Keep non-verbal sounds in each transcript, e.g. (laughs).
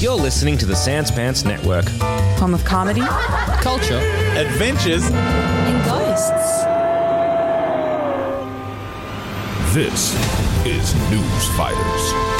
You're listening to the Sans Pants Network. Home of comedy Culture. adventures. and ghosts. This is News Fighters, where we fight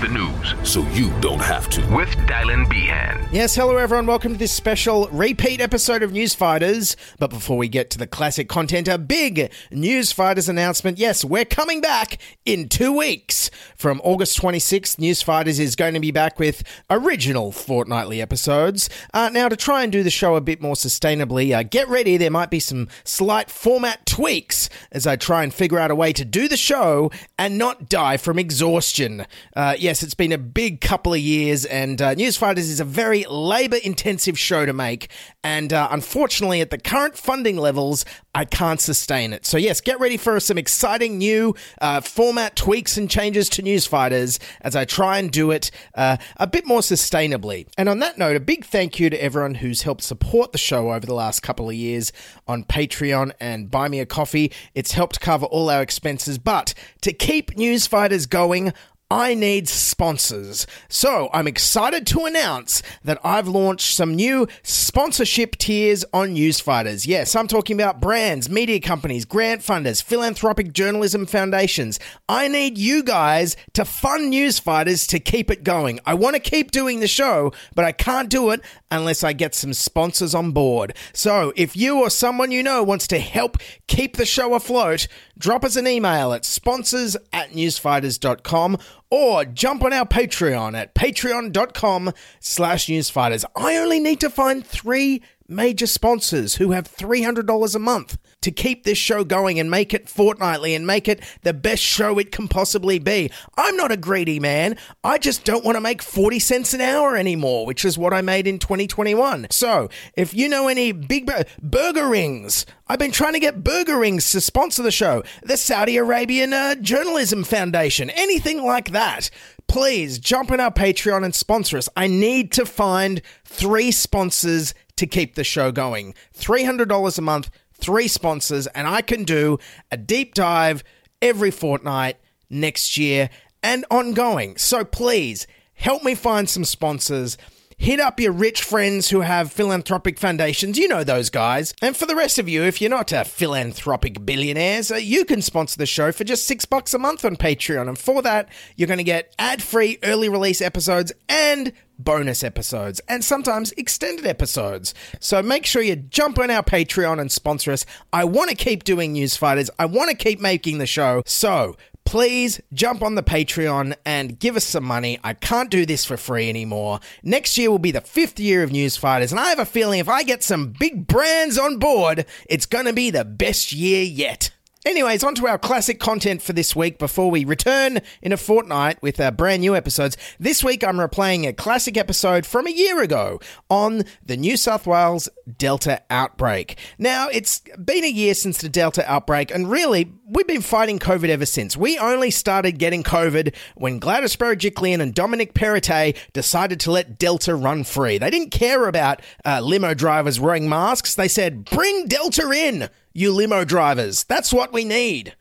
the news so you don't have to. with Dylan Behan. Yes, hello everyone. Welcome to this special repeat episode of News Fighters. But before we get to the classic content, a big News Fighters announcement. Yes, we're coming back in two weeks. From August 26th, News Fighters is going to be back with original fortnightly episodes. Uh, now, to try and do the show a bit more sustainably, uh, get ready. There might be some slight format tweaks as I try and figure out a way to do the show and not die from exhaustion. Uh, yes, it's been a big couple of years, and uh, Newsfighters is a very labor intensive show to make. And uh, unfortunately, at the current funding levels, I can't sustain it. So, yes, get ready for some exciting new uh, format tweaks and changes to Newsfighters as I try and do it uh, a bit more sustainably. And on that note, a big thank you to everyone who's helped support the show over the last couple of years on Patreon and Buy Me a Coffee. It's helped cover all our expenses, but to keep Newsfighters going, I need sponsors. So I'm excited to announce that I've launched some new sponsorship tiers on Newsfighters. Yes, I'm talking about brands, media companies, grant funders, philanthropic journalism foundations. I need you guys to fund Newsfighters to keep it going. I want to keep doing the show, but I can't do it unless I get some sponsors on board. So if you or someone you know wants to help keep the show afloat, drop us an email at sponsors at newsfighters.com or jump on our Patreon at patreon.com slash newsfighters. I only need to find three major sponsors who have $300 a month to keep this show going and make it fortnightly and make it the best show it can possibly be. I'm not a greedy man. I just don't want to make 40 cents an hour anymore, which is what I made in 2021. So, if you know any big bur- burger rings, I've been trying to get burger rings to sponsor the show, the Saudi Arabian uh, Journalism Foundation, anything like that. Please jump in our Patreon and sponsor us. I need to find three sponsors to keep the show going. $300 a month, three sponsors, and I can do a deep dive every fortnight next year and ongoing. So please help me find some sponsors. Hit up your rich friends who have philanthropic foundations. You know those guys. And for the rest of you, if you're not a philanthropic billionaires, you can sponsor the show for just six bucks a month on Patreon. And for that, you're going to get ad free early release episodes and bonus episodes and sometimes extended episodes. So make sure you jump on our Patreon and sponsor us. I want to keep doing News Fighters, I want to keep making the show. So please jump on the Patreon and give us some money. I can't do this for free anymore. Next year will be the fifth year of News Fighters, and I have a feeling if I get some big brands on board, it's going to be the best year yet. Anyways, on to our classic content for this week before we return in a fortnight with our brand new episodes. This week I'm replaying a classic episode from a year ago on the New South Wales Delta outbreak. Now, it's been a year since the Delta outbreak, and really, we've been fighting COVID ever since. We only started getting COVID when Gladys Berejiklian and Dominic Perrottet decided to let Delta run free. They didn't care about uh, limo drivers wearing masks. They said, bring Delta in you limo drivers. That's what we need.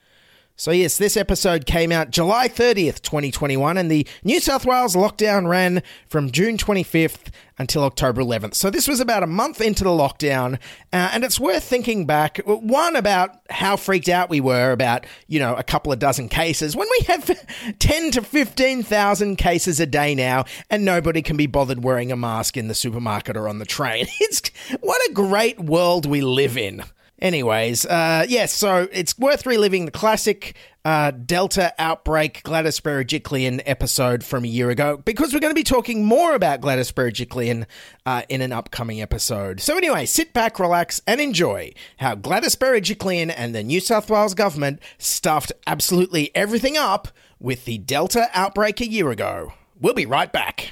So, yes, this episode came out July 30th, 2021, and the New South Wales lockdown ran from June 25th until October 11th. So, this was about a month into the lockdown, uh, and it's worth thinking back one, about how freaked out we were about, you know, a couple of dozen cases when we have (laughs) 10 to 15,000 cases a day now, and nobody can be bothered wearing a mask in the supermarket or on the train. (laughs) It's what a great world we live in. Anyways, uh, yes, so it's worth reliving the classic uh, Delta outbreak Gladys Berejiklian episode from a year ago because we're going to be talking more about Gladys Berejiklian uh, in an upcoming episode. So, anyway, sit back, relax, and enjoy how Gladys Berejiklian and the New South Wales government stuffed absolutely everything up with the Delta outbreak a year ago. We'll be right back.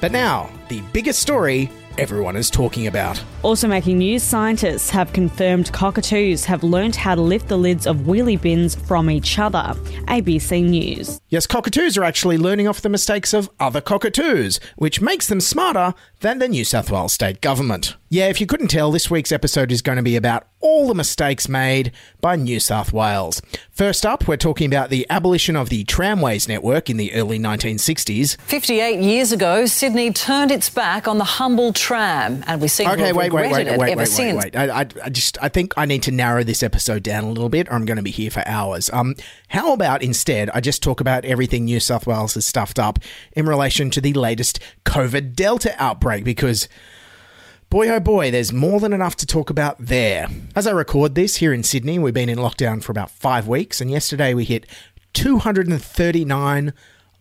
But now, the biggest story everyone is talking about. Also making news, scientists have confirmed cockatoos have learnt how to lift the lids of wheelie bins from each other. ABC News. Yes, cockatoos are actually learning off the mistakes of other cockatoos, which makes them smarter than the New South Wales state government. Yeah, if you couldn't tell, this week's episode is going to be about all the mistakes made by New South Wales. First up, we're talking about the abolition of the tramways network in the early 1960s. 58 years ago, Sydney turned its back on the humble tram, and we seem to Okay, have wait, wait, regretted wait, it wait, ever wait, wait, since. wait. I, I, I just, I think I need to narrow this episode down a little bit, or I'm going to be here for hours. Um, how about instead I just talk about everything New South Wales has stuffed up in relation to the latest COVID Delta outbreak? Because Boy, oh boy, there's more than enough to talk about there. As I record this here in Sydney, we've been in lockdown for about five weeks, and yesterday we hit 239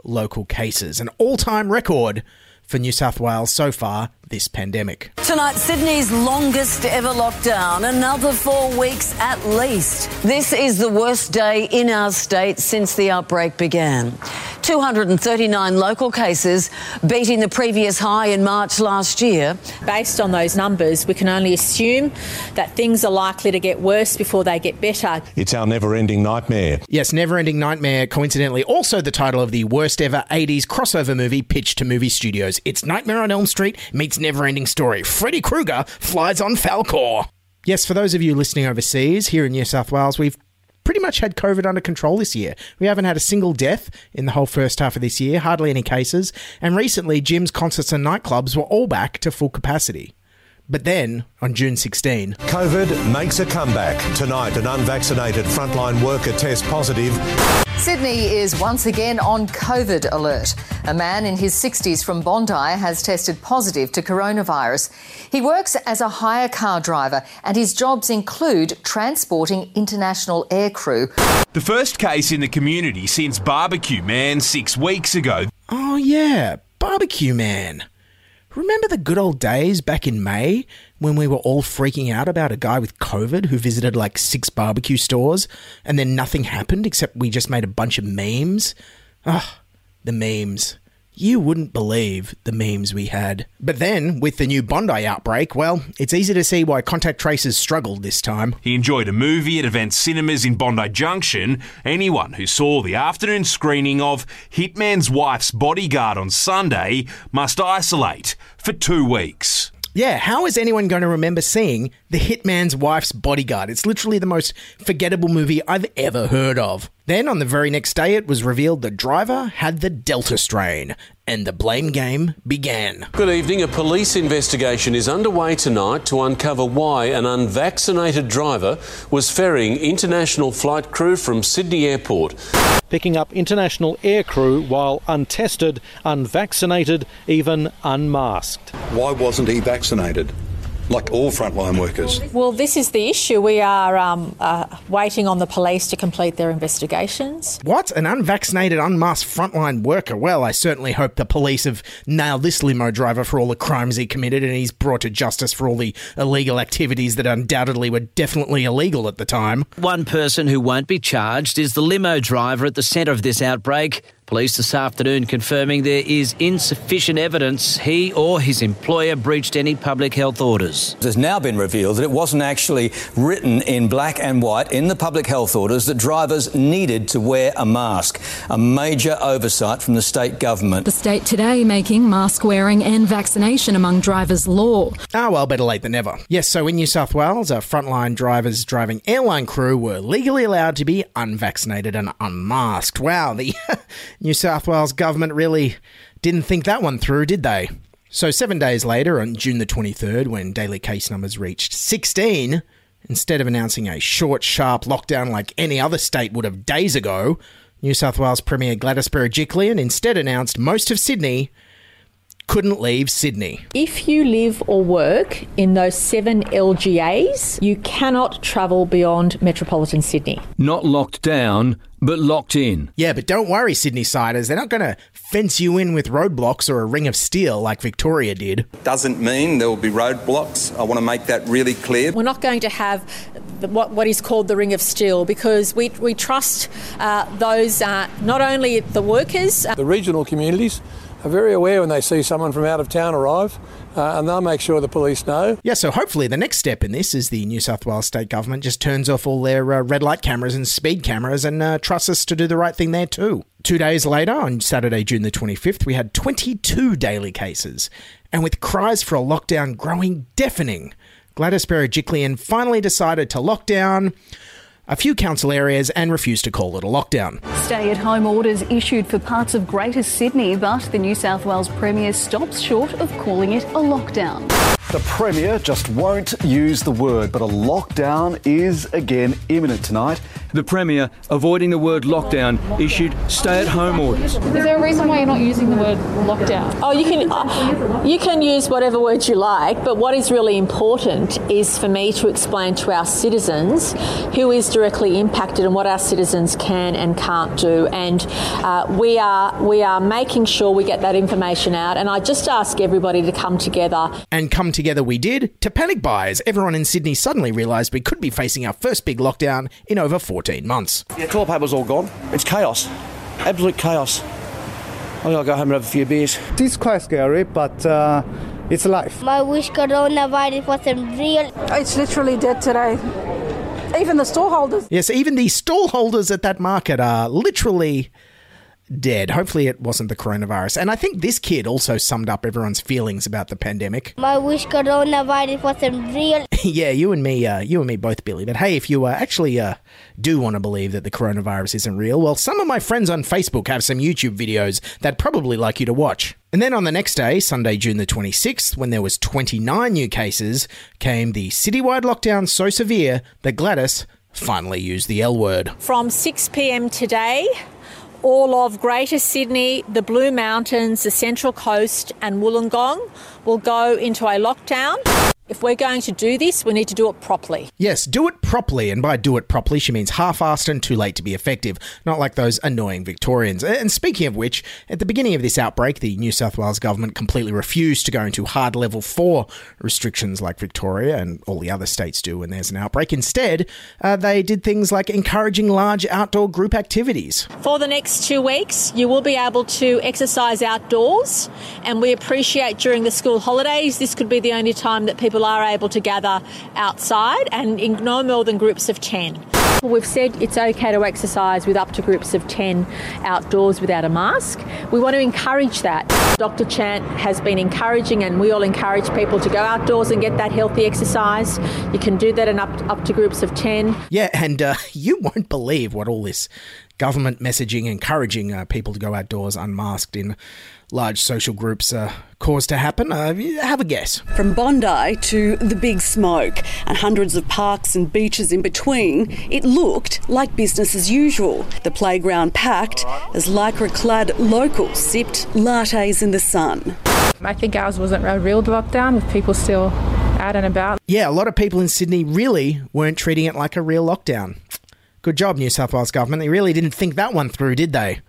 local cases, an all time record for New South Wales so far this pandemic. Tonight, Sydney's longest ever lockdown, another four weeks at least. This is the worst day in our state since the outbreak began. 239 local cases, beating the previous high in March last year. Based on those numbers, we can only assume that things are likely to get worse before they get better. It's our never ending nightmare. Yes, Never Ending Nightmare, coincidentally, also the title of the worst ever 80s crossover movie pitched to movie studios. It's Nightmare on Elm Street meets Never Ending Story. Freddy Krueger flies on Falkor. Yes, for those of you listening overseas, here in New South Wales, we've pretty much had COVID under control this year. We haven't had a single death in the whole first half of this year, hardly any cases, and recently gyms, concerts, and nightclubs were all back to full capacity. But then, on June 16, COVID makes a comeback. Tonight, an unvaccinated frontline worker tests positive. Sydney is once again on COVID alert. A man in his 60s from Bondi has tested positive to coronavirus. He works as a hire car driver, and his jobs include transporting international aircrew. The first case in the community since Barbecue Man six weeks ago. Oh, yeah, Barbecue Man. Remember the good old days back in May when we were all freaking out about a guy with COVID who visited like six barbecue stores and then nothing happened except we just made a bunch of memes? Ah, the memes. You wouldn't believe the memes we had. But then, with the new Bondi outbreak, well, it's easy to see why contact tracers struggled this time. He enjoyed a movie at Event Cinemas in Bondi Junction. Anyone who saw the afternoon screening of Hitman's Wife's Bodyguard on Sunday must isolate for two weeks. Yeah, how is anyone going to remember seeing The Hitman's Wife's Bodyguard? It's literally the most forgettable movie I've ever heard of. Then, on the very next day, it was revealed the driver had the Delta strain, and the blame game began. Good evening. A police investigation is underway tonight to uncover why an unvaccinated driver was ferrying international flight crew from Sydney Airport. Picking up international air crew while untested, unvaccinated, even unmasked. Why wasn't he vaccinated? Like all frontline workers. Well, this is the issue. We are um, uh, waiting on the police to complete their investigations. What? An unvaccinated, unmasked frontline worker? Well, I certainly hope the police have nailed this limo driver for all the crimes he committed and he's brought to justice for all the illegal activities that undoubtedly were definitely illegal at the time. One person who won't be charged is the limo driver at the centre of this outbreak. Police this afternoon confirming there is insufficient evidence he or his employer breached any public health orders. It has now been revealed that it wasn't actually written in black and white in the public health orders that drivers needed to wear a mask. A major oversight from the state government. The state today making mask wearing and vaccination among drivers law. Ah, well, better late than never. Yes, so in New South Wales, our frontline drivers driving airline crew were legally allowed to be unvaccinated and unmasked. Wow, the (laughs) New South Wales government really didn't think that one through, did they? So, seven days later, on June the 23rd, when daily case numbers reached 16, instead of announcing a short, sharp lockdown like any other state would have days ago, New South Wales Premier Gladys Berejiklian instead announced most of Sydney couldn't leave Sydney. If you live or work in those seven LGAs, you cannot travel beyond metropolitan Sydney. Not locked down, but locked in. Yeah, but don't worry, Sydney siders. They're not going to fence you in with roadblocks or a ring of steel like Victoria did. Doesn't mean there will be roadblocks. I want to make that really clear. We're not going to have the, what, what is called the ring of steel because we, we trust uh, those, uh, not only the workers, uh, the regional communities are very aware when they see someone from out of town arrive, uh, and they'll make sure the police know. Yeah, so hopefully the next step in this is the New South Wales state government just turns off all their uh, red light cameras and speed cameras and uh, trusts us to do the right thing there too. Two days later, on Saturday, June the 25th, we had 22 daily cases, and with cries for a lockdown growing deafening, Gladys Berejiklian finally decided to lock down a few council areas and refused to call it a lockdown. Stay at home orders issued for parts of Greater Sydney, but the New South Wales Premier stops short of calling it a lockdown. The Premier just won't use the word, but a lockdown is again imminent tonight. The Premier, avoiding the word lockdown, issued stay at home orders. Is there a reason why you're not using the word lockdown? Oh, you can uh, you can use whatever words you like, but what is really important is for me to explain to our citizens who is directly impacted and what our citizens can and can't do. And uh, we are we are making sure we get that information out. And I just ask everybody to come together and come together. We did to panic buyers. everyone in Sydney suddenly realised we could be facing our first big lockdown in over 14 months. Yeah, toilet paper's all gone. It's chaos, absolute chaos. I gotta go home and have a few beers. It is quite scary, but uh, it's life. I wish coronavirus wasn't real. It's literally dead today. Even the stall holders. Yes, even the stall holders at that market are literally dead. Hopefully, it wasn't the coronavirus. And I think this kid also summed up everyone's feelings about the pandemic. I wish coronavirus wasn't real. (laughs) yeah, you and me, uh, you and me both, Billy. But hey, if you uh, actually uh, do want to believe that the coronavirus isn't real, well, some of my friends on Facebook have some YouTube videos that probably like you to watch. And then on the next day, Sunday, June the 26th, when there was 29 new cases, came the citywide lockdown so severe that Gladys finally used the L word. From 6 pm today, all of Greater Sydney, the Blue Mountains, the Central Coast, and Wollongong will go into a lockdown. If we're going to do this, we need to do it properly. Yes, do it properly. And by do it properly, she means half assed and too late to be effective, not like those annoying Victorians. And speaking of which, at the beginning of this outbreak, the New South Wales government completely refused to go into hard level four restrictions like Victoria and all the other states do when there's an outbreak. Instead, uh, they did things like encouraging large outdoor group activities. For the next two weeks, you will be able to exercise outdoors, and we appreciate during the school holidays, this could be the only time that people are able to gather outside and in no more than groups of 10. We've said it's okay to exercise with up to groups of 10 outdoors without a mask. We want to encourage that. Dr. Chant has been encouraging, and we all encourage people to go outdoors and get that healthy exercise. You can do that in up, up to groups of 10. Yeah, and uh, (laughs) you won't believe what all this government messaging encouraging uh, people to go outdoors unmasked in large social groups uh, caused to happen? Uh, have a guess. From Bondi to the Big Smoke and hundreds of parks and beaches in between, it looked like business as usual. The playground packed as lycra clad locals sipped lattes in the sun. I think ours wasn't a real lockdown with people still out and about. Yeah, a lot of people in Sydney really weren't treating it like a real lockdown. Good job, New South Wales government. They really didn't think that one through, did they?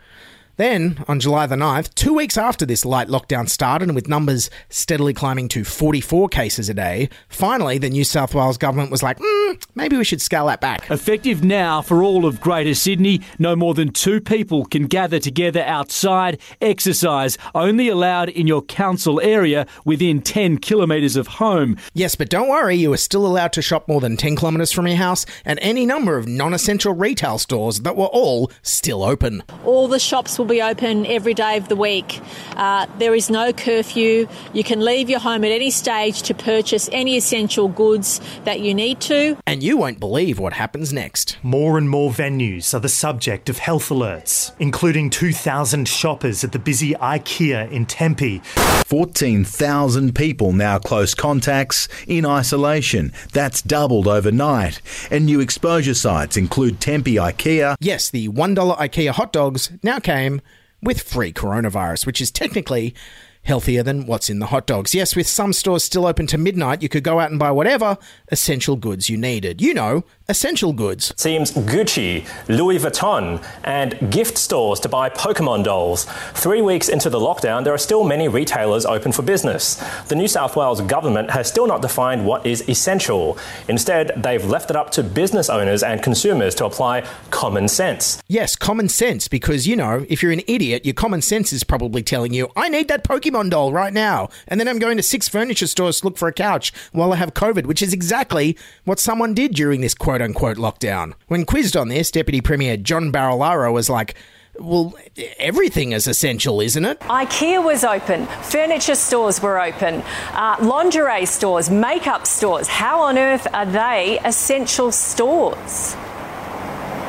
Then, on July the 9th, two weeks after this light lockdown started and with numbers steadily climbing to 44 cases a day, finally the New South Wales government was like, mm, maybe we should scale that back. Effective now for all of Greater Sydney, no more than two people can gather together outside, exercise, only allowed in your council area within 10 kilometres of home. Yes, but don't worry, you are still allowed to shop more than 10 kilometres from your house and any number of non essential retail stores that were all still open. All the shops will be open every day of the week. Uh, there is no curfew. You can leave your home at any stage to purchase any essential goods that you need to. And you won't believe what happens next. More and more venues are the subject of health alerts, including 2,000 shoppers at the busy IKEA in Tempe. 14,000 people now close contacts in isolation. That's doubled overnight. And new exposure sites include Tempe IKEA. Yes, the $1 IKEA hot dogs now came with free coronavirus, which is technically healthier than what's in the hot dogs. Yes, with some stores still open to midnight, you could go out and buy whatever essential goods you needed. You know, essential goods. Seems Gucci, Louis Vuitton, and gift stores to buy Pokemon dolls. Three weeks into the lockdown, there are still many retailers open for business. The New South Wales government has still not defined what is essential. Instead, they've left it up to business owners and consumers to apply common sense. Yes, common sense, because, you know, if you're an idiot, your common sense is probably telling you, I need that Pokemon doll right now. And then I'm going to six furniture stores to look for a couch while I have COVID, which is exactly what someone did during this quote unquote lockdown. When quizzed on this, Deputy Premier John Barilaro was like, well, everything is essential, isn't it? IKEA was open, furniture stores were open, uh, lingerie stores, makeup stores. How on earth are they essential stores?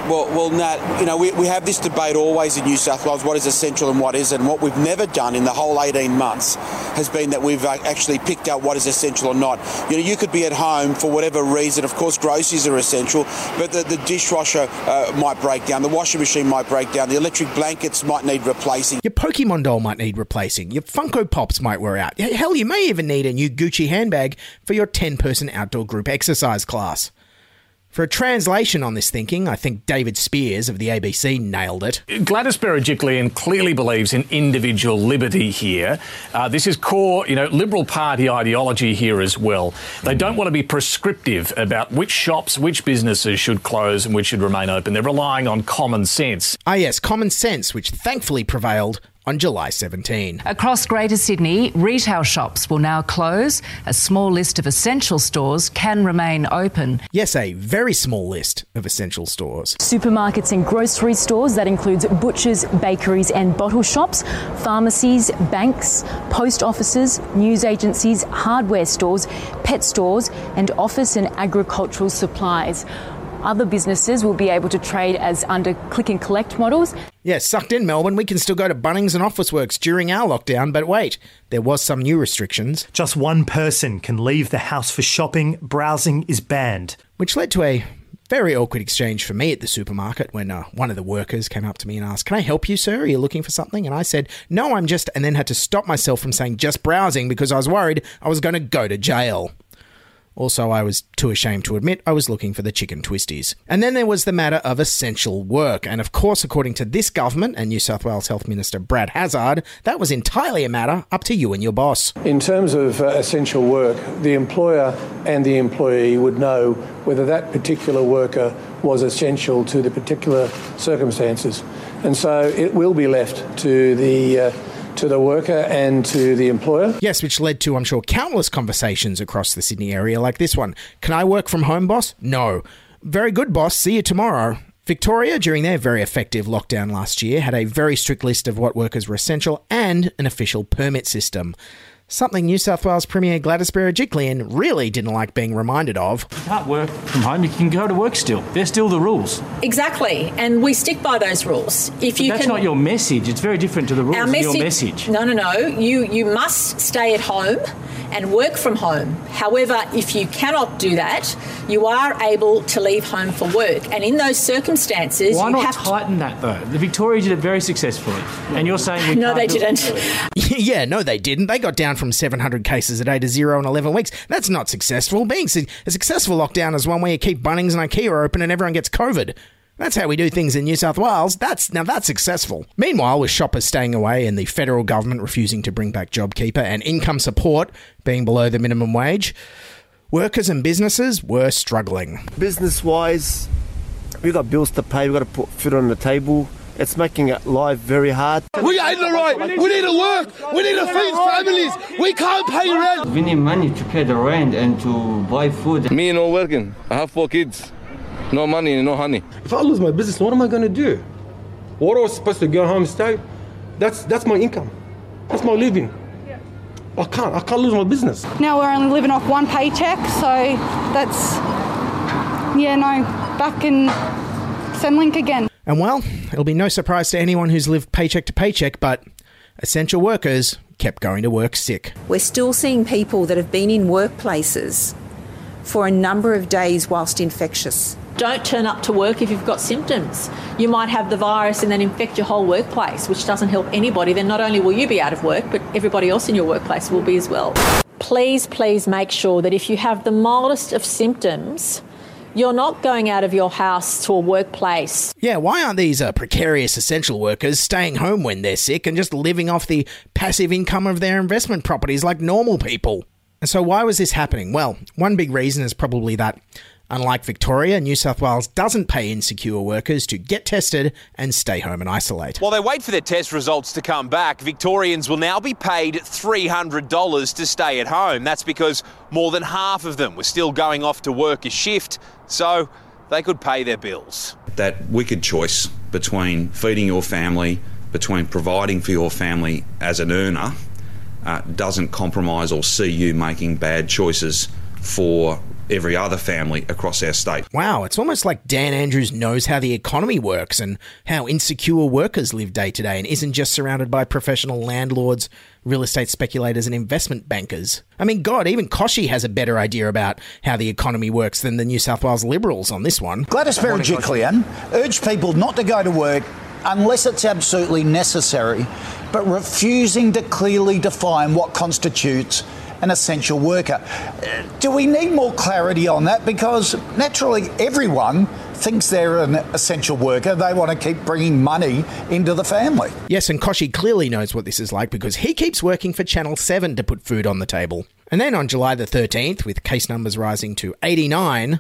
Well, well, Nat, you know, we, we have this debate always in New South Wales what is essential and what isn't. What we've never done in the whole 18 months has been that we've uh, actually picked out what is essential or not. You know, you could be at home for whatever reason. Of course, groceries are essential, but the, the dishwasher uh, might break down, the washing machine might break down, the electric blankets might need replacing. Your Pokemon doll might need replacing. Your Funko Pops might wear out. Hell, you may even need a new Gucci handbag for your 10 person outdoor group exercise class. For a translation on this thinking, I think David Speers of the ABC nailed it. Gladys Berejiklian clearly believes in individual liberty here. Uh, this is core, you know, Liberal Party ideology here as well. They don't want to be prescriptive about which shops, which businesses should close and which should remain open. They're relying on common sense. Ah, yes, common sense, which thankfully prevailed on July 17. Across Greater Sydney, retail shops will now close. A small list of essential stores can remain open. Yes, a very small list of essential stores. Supermarkets and grocery stores, that includes butchers, bakeries, and bottle shops, pharmacies, banks, post offices, news agencies, hardware stores, pet stores, and office and agricultural supplies. Other businesses will be able to trade as under click and collect models. Yeah, sucked in Melbourne. We can still go to Bunnings and Officeworks during our lockdown, but wait, there was some new restrictions. Just one person can leave the house for shopping. Browsing is banned. Which led to a very awkward exchange for me at the supermarket when uh, one of the workers came up to me and asked, Can I help you, sir? Are you looking for something? And I said, No, I'm just, and then had to stop myself from saying just browsing because I was worried I was going to go to jail. Also, I was too ashamed to admit I was looking for the chicken twisties. And then there was the matter of essential work. And of course, according to this government and New South Wales Health Minister Brad Hazzard, that was entirely a matter up to you and your boss. In terms of uh, essential work, the employer and the employee would know whether that particular worker was essential to the particular circumstances. And so it will be left to the uh, to the worker and to the employer. Yes, which led to, I'm sure, countless conversations across the Sydney area like this one. Can I work from home, boss? No. Very good, boss. See you tomorrow. Victoria, during their very effective lockdown last year, had a very strict list of what workers were essential and an official permit system. Something New South Wales Premier Gladys Berejiklian really didn't like being reminded of. You can't work from home, you can go to work still. They're still the rules. Exactly, and we stick by those rules. If you That's can, not your message. It's very different to the rules our of message, your message. No, no, no. You you must stay at home and work from home. However, if you cannot do that, you are able to leave home for work. And in those circumstances, Why you not have tighten that though? The Victoria did it very successfully, and you're saying we (laughs) No, can't they didn't. (laughs) yeah, no, they didn't. They got down from 700 cases a day to zero in 11 weeks. That's not successful. Being su- a successful lockdown is one where you keep Bunnings and IKEA open and everyone gets COVID. That's how we do things in New South Wales. That's now that's successful. Meanwhile, with shoppers staying away and the federal government refusing to bring back JobKeeper and income support being below the minimum wage, workers and businesses were struggling. Business wise, we've got bills to pay, we've got to put food on the table. It's making life very hard. We ain't the right. We need to work. We need to feed families. We can't pay rent. We need money to pay the rent and to buy food. Me no working. I have four kids. No money and no honey. If I lose my business, what am I going to do? What am I supposed to go home and stay? That's that's my income. That's my living. I can't. I can't lose my business. Now we're only living off one paycheck, so that's yeah, no, back in Centrelink again. And well, it'll be no surprise to anyone who's lived paycheck to paycheck, but essential workers kept going to work sick. We're still seeing people that have been in workplaces for a number of days whilst infectious. Don't turn up to work if you've got symptoms. You might have the virus and then infect your whole workplace, which doesn't help anybody. Then not only will you be out of work, but everybody else in your workplace will be as well. Please, please make sure that if you have the mildest of symptoms, you're not going out of your house to a workplace. Yeah, why aren't these uh, precarious essential workers staying home when they're sick and just living off the passive income of their investment properties like normal people? And so, why was this happening? Well, one big reason is probably that, unlike Victoria, New South Wales doesn't pay insecure workers to get tested and stay home and isolate. While they wait for their test results to come back, Victorians will now be paid $300 to stay at home. That's because more than half of them were still going off to work a shift, so they could pay their bills. That wicked choice between feeding your family, between providing for your family as an earner, uh, doesn't compromise or see you making bad choices for every other family across our state. Wow, it's almost like Dan Andrews knows how the economy works and how insecure workers live day to day and isn't just surrounded by professional landlords, real estate speculators, and investment bankers. I mean, God, even Kochie has a better idea about how the economy works than the New South Wales Liberals on this one. Gladys Berejiklian urged people not to go to work unless it's absolutely necessary, but refusing to clearly define what constitutes an essential worker. Uh, Do we need more clarity on that? Because naturally, everyone thinks they're an essential worker. They want to keep bringing money into the family. Yes, and Kochie clearly knows what this is like because he keeps working for Channel 7 to put food on the table. And then on July the 13th, with case numbers rising to 89,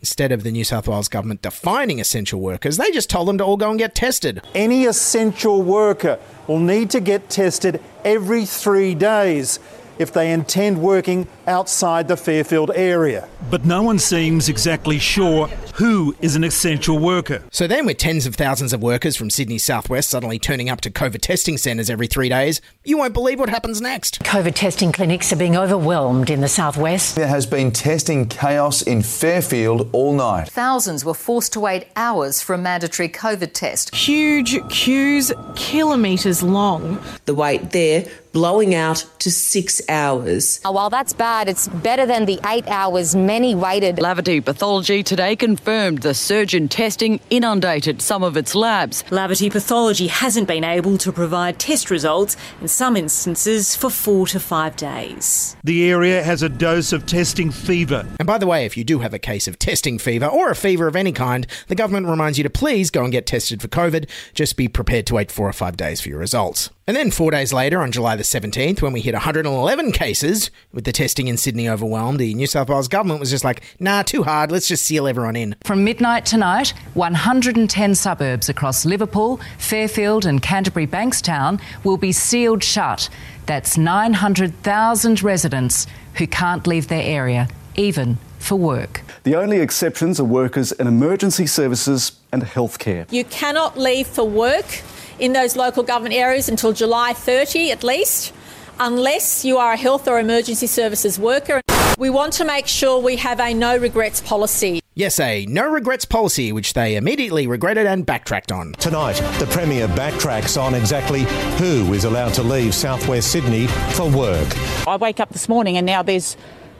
Instead of the New South Wales government defining essential workers, they just told them to all go and get tested. Any essential worker will need to get tested every three days if they intend working outside the Fairfield area. But no one seems exactly sure who is an essential worker. So then, with tens of thousands of workers from Sydney's southwest suddenly turning up to COVID testing centres every three days, you won't believe what happens next. COVID testing clinics are being overwhelmed in the southwest. There has been testing chaos in Fairfield all night. Thousands were forced to wait hours for a mandatory COVID test. Huge queues, kilometres long. The wait there blowing out to six hours. While that's bad, it's better than the eight hours many waited. Laverty Pathology today confirmed the surge in testing inundated some of its labs. Laverty Pathology hasn't been able to provide test results, in some instances, for four to five days. The area has a dose of testing fever. And by the way, if you do have a case of testing fever or a fever of any kind, the government reminds you to please go and get tested for COVID. Just be prepared to wait four or five days for your results. And then four days later, on July the 17th, when we hit 111 cases with the testing in Sydney overwhelmed, the New South Wales government was just like, nah, too hard, let's just seal everyone in. From midnight tonight, 110 suburbs across Liverpool, Fairfield, and Canterbury Bankstown will be sealed shut. That's 900,000 residents who can't leave their area, even for work. The only exceptions are workers in emergency services and healthcare. You cannot leave for work in those local government areas until July 30 at least, unless you are a health or emergency services worker. We want to make sure we have a no regrets policy. Yes, a no regrets policy, which they immediately regretted and backtracked on. Tonight, the Premier backtracks on exactly who is allowed to leave southwest Sydney for work. I wake up this morning and now there's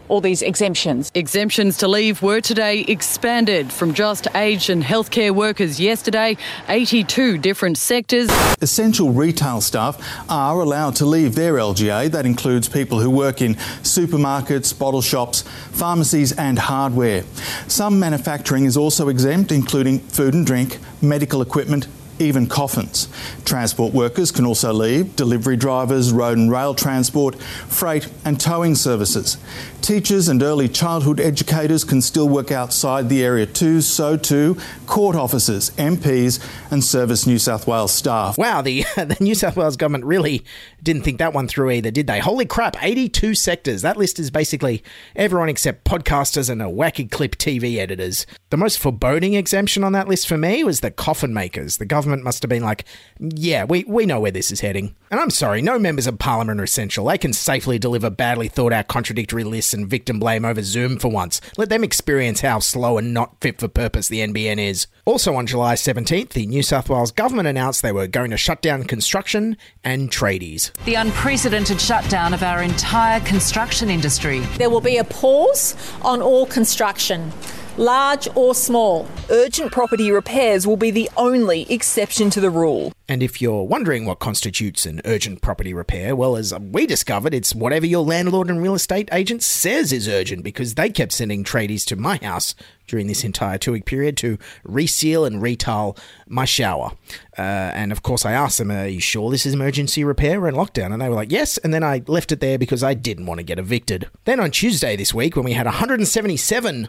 all these exemptions. Exemptions to leave were today expanded from just aged and healthcare workers yesterday, 82 different sectors. Essential retail staff are allowed to leave their LGA. That includes people who work in supermarkets, bottle shops, pharmacies, and hardware. Some manufacturing is also exempt, including food and drink, medical equipment, even coffins. Transport workers can also leave, delivery drivers, road and rail transport, freight and towing services. Teachers and early childhood educators can still work outside the area too, so too court officers, MPs and Service New South Wales staff. Wow, the, (laughs) the New South Wales government really didn't think that one through either, did they? Holy crap, 82 sectors. That list is basically everyone except podcasters and a wacky clip TV editors. The most foreboding exemption on that list for me was the coffin makers. The government must have been like, yeah, we, we know where this is heading. And I'm sorry, no members of parliament are essential. They can safely deliver badly thought out contradictory lists and victim blame over Zoom for once. Let them experience how slow and not fit for purpose the NBN is. Also on July 17th, the New South Wales government announced they were going to shut down construction and tradies. The unprecedented shutdown of our entire construction industry. There will be a pause on all construction large or small. Urgent property repairs will be the only exception to the rule. And if you're wondering what constitutes an urgent property repair, well, as we discovered, it's whatever your landlord and real estate agent says is urgent because they kept sending tradies to my house during this entire two week period to reseal and retile my shower. Uh, and of course, I asked them, Are you sure this is emergency repair? We're in lockdown. And they were like, Yes. And then I left it there because I didn't want to get evicted. Then on Tuesday this week, when we had 177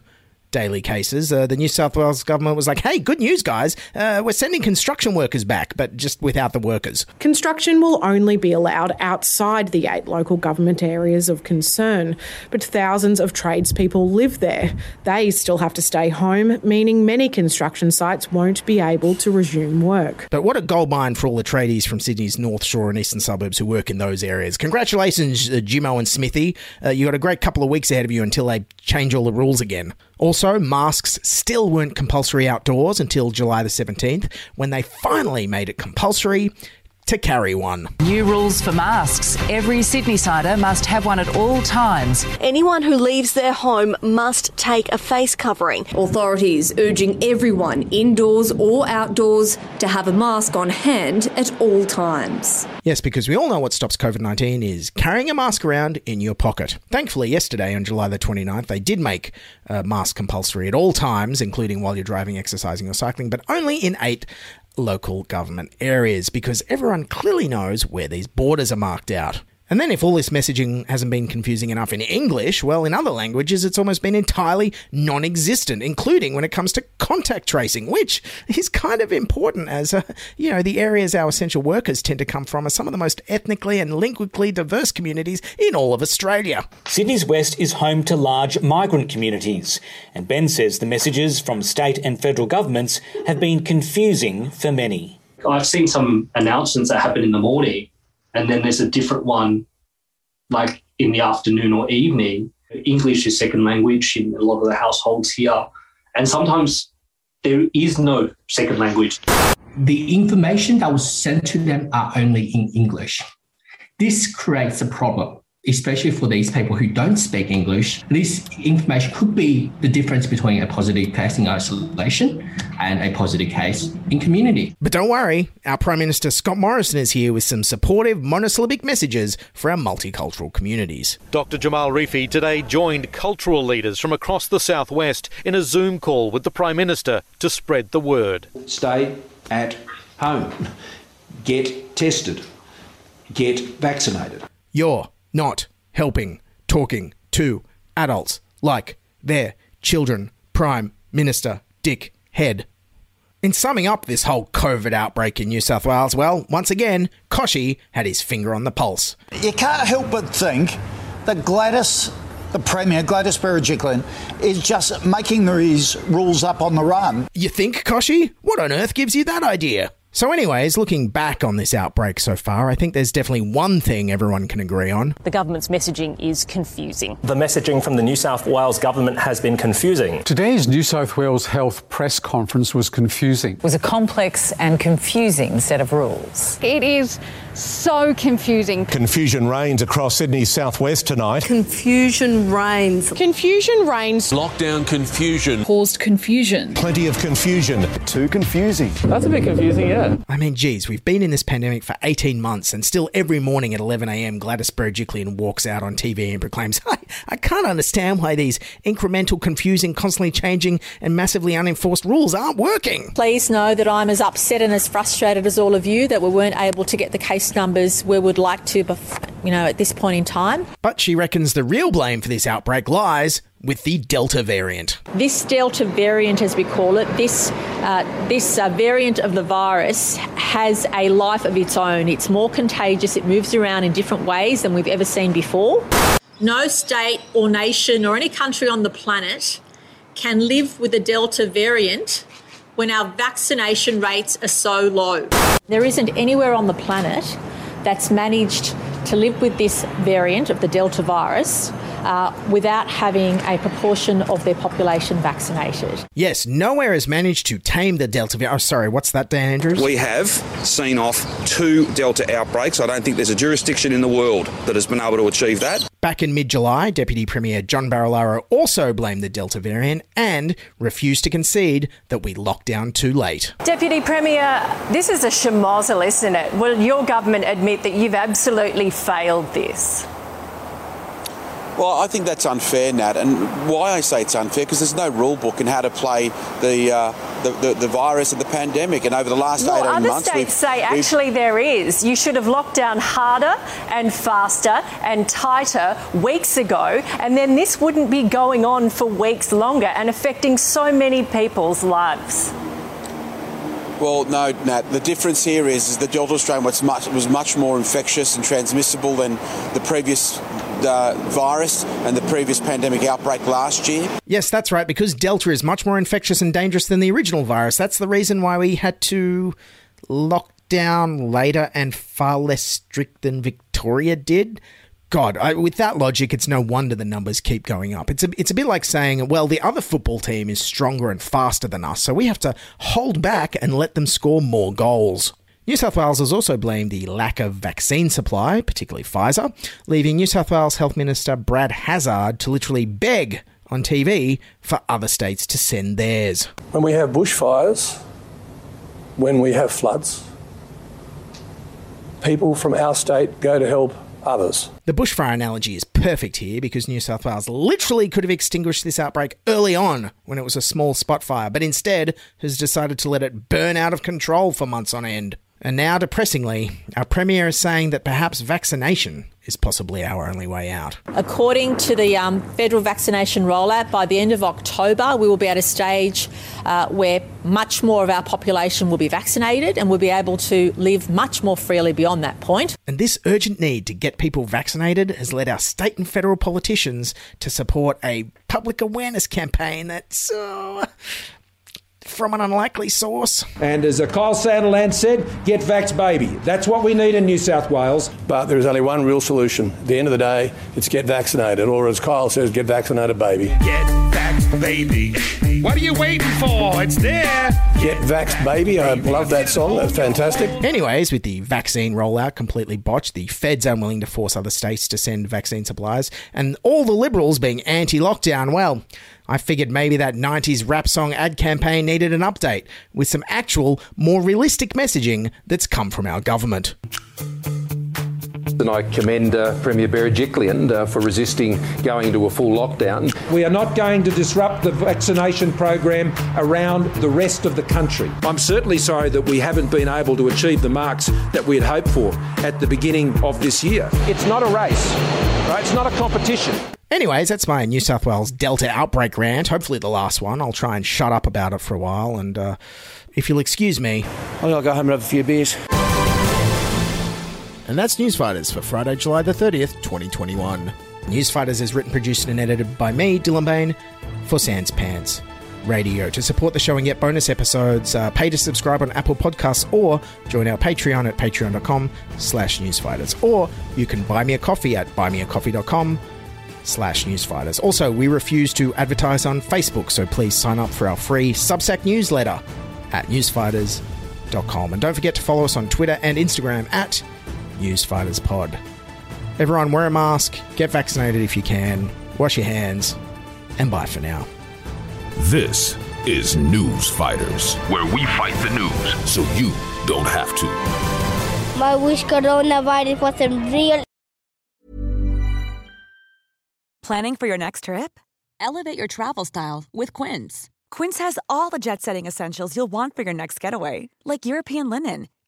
daily cases, uh, the New South Wales government was like, hey, good news, guys. Uh, we're sending construction workers back, but just without the workers. Construction will only be allowed outside the eight local government areas of concern, but thousands of tradespeople live there. They still have to stay home, meaning many construction sites won't be able to resume work. But what a goldmine for all the tradies from Sydney's North Shore and eastern suburbs who work in those areas. Congratulations, uh, Jimo and Smithy. Uh, you got a great couple of weeks ahead of you until they change all the rules again. Also, masks still weren't compulsory outdoors until July the 17th, when they finally made it compulsory to carry one. New rules for masks. Every Sydney sider must have one at all times. Anyone who leaves their home must take a face covering. Authorities urging everyone, indoors or outdoors, to have a mask on hand at all times. Yes, because we all know what stops COVID 19 is carrying a mask around in your pocket. Thankfully, yesterday on July the 29th, they did make uh, a mask compulsory at all times, including while you're driving, exercising, or cycling, but only in eight local government areas because everyone clearly knows where these borders are marked out. And then, if all this messaging hasn't been confusing enough in English, well, in other languages, it's almost been entirely non existent, including when it comes to contact tracing, which is kind of important as, uh, you know, the areas our essential workers tend to come from are some of the most ethnically and linguistically diverse communities in all of Australia. Sydney's West is home to large migrant communities, and Ben says the messages from state and federal governments have been confusing for many. I've seen some announcements that happen in the morning and then there's a different one like in the afternoon or evening. English is second language in a lot of the households here. And sometimes there is no second language. The information that was sent to them are only in English. This creates a problem especially for these people who don't speak English, this information could be the difference between a positive case in isolation and a positive case in community. But don't worry, our Prime Minister Scott Morrison is here with some supportive monosyllabic messages for our multicultural communities. Dr. Jamal Rifi today joined cultural leaders from across the southwest in a Zoom call with the Prime Minister to spread the word. Stay at home. Get tested. Get vaccinated. You're not helping talking to adults like their children. Prime Minister Dick Head. In summing up this whole COVID outbreak in New South Wales, well, once again, Kochie had his finger on the pulse. You can't help but think that Gladys, the Premier, Gladys Berejiklian, is just making these rules up on the run. You think, Kochie? What on earth gives you that idea? So, anyways, looking back on this outbreak so far, I think there's definitely one thing everyone can agree on. The government's messaging is confusing. The messaging from the New South Wales government has been confusing. Today's New South Wales Health press conference was confusing. It was a complex and confusing set of rules. It is so confusing. Confusion reigns across Sydney's southwest tonight. Confusion reigns. Confusion reigns. Lockdown confusion. Caused confusion. Plenty of confusion. Too confusing. That's a bit confusing, yeah. I mean, geez, we've been in this pandemic for 18 months and still every morning at 11am Gladys Berejiklian walks out on TV and proclaims, I, I can't understand why these incremental, confusing, constantly changing and massively unenforced rules aren't working. Please know that I'm as upset and as frustrated as all of you that we weren't able to get the case numbers we would like to, you know, at this point in time. But she reckons the real blame for this outbreak lies with the Delta variant. This Delta variant, as we call it, this uh, this uh, variant of the virus has a life of its own. It's more contagious. It moves around in different ways than we've ever seen before. No state or nation or any country on the planet can live with the Delta variant when our vaccination rates are so low. There isn't anywhere on the planet that's managed to live with this variant of the Delta virus uh, without having a proportion of their population vaccinated. Yes, nowhere has managed to tame the Delta virus. Oh, sorry, what's that, Dan Andrews? We have seen off two Delta outbreaks. I don't think there's a jurisdiction in the world that has been able to achieve that. Back in mid July, Deputy Premier John Barilaro also blamed the Delta variant and refused to concede that we locked down too late. Deputy Premier, this is a schmozzle, isn't it? Will your government admit that you've absolutely failed this? Well, I think that's unfair, Nat. And why I say it's unfair because there's no rule book in how to play the, uh, the, the, the, virus and the pandemic. And over the last well, 18 other months, states say actually there is. You should have locked down harder and faster and tighter weeks ago, and then this wouldn't be going on for weeks longer and affecting so many people's lives. Well, no, Nat. The difference here is, is the Delta strain was much, was much more infectious and transmissible than the previous uh, virus and the previous pandemic outbreak last year. Yes, that's right, because Delta is much more infectious and dangerous than the original virus. That's the reason why we had to lock down later and far less strict than Victoria did. God, I, with that logic, it's no wonder the numbers keep going up. It's a, it's a bit like saying, well, the other football team is stronger and faster than us, so we have to hold back and let them score more goals. New South Wales has also blamed the lack of vaccine supply, particularly Pfizer, leaving New South Wales Health Minister Brad Hazzard to literally beg on TV for other states to send theirs. When we have bushfires, when we have floods, people from our state go to help others. The bushfire analogy is perfect here because New South Wales literally could have extinguished this outbreak early on when it was a small spot fire, but instead has decided to let it burn out of control for months on end. And now, depressingly, our Premier is saying that perhaps vaccination is possibly our only way out. According to the um, federal vaccination rollout, by the end of October, we will be at a stage uh, where much more of our population will be vaccinated and we'll be able to live much more freely beyond that point. And this urgent need to get people vaccinated has led our state and federal politicians to support a public awareness campaign that's uh, from an unlikely source. And as Kyle Sandilands said, get vax baby. That's what we need in New South Wales. But there is only one real solution. At the end of the day, it's get vaccinated, or as Kyle says, get vaccinated baby. Get vax baby. What are you waiting for? It's there. Get vax baby. I love that song. That's fantastic. Anyways, with the vaccine rollout completely botched, the feds unwilling to force other states to send vaccine supplies, and all the Liberals being anti lockdown, well, I figured maybe that 90s rap song ad campaign needed an update with some actual, more realistic messaging that's come from our government. And I commend uh, Premier Berejiklian uh, for resisting going into a full lockdown. We are not going to disrupt the vaccination program around the rest of the country. I'm certainly sorry that we haven't been able to achieve the marks that we had hoped for at the beginning of this year. It's not a race, right? It's not a competition. Anyways, that's my New South Wales Delta outbreak rant. Hopefully, the last one. I'll try and shut up about it for a while. And uh, if you'll excuse me, I'll go home and have a few beers. And that's Newsfighters for Friday, July the 30th, 2021. Newsfighters is written, produced, and edited by me, Dylan Bain, for Sans Pants Radio. To support the show and get bonus episodes, uh, pay to subscribe on Apple Podcasts or join our Patreon at patreon.com slash newsfighters. Or you can buy me a coffee at buymeacoffee.com slash newsfighters. Also, we refuse to advertise on Facebook, so please sign up for our free Substack newsletter at newsfighters.com. And don't forget to follow us on Twitter and Instagram at newsfighterspod. Everyone, wear a mask, get vaccinated if you can, wash your hands, and bye for now. This is News Fighters, where we fight the news so you don't have to. My wish coronavirus wasn't real. Planning for your next trip? Elevate your travel style with Quince. Quince has all the jet setting essentials you'll want for your next getaway, like European linen,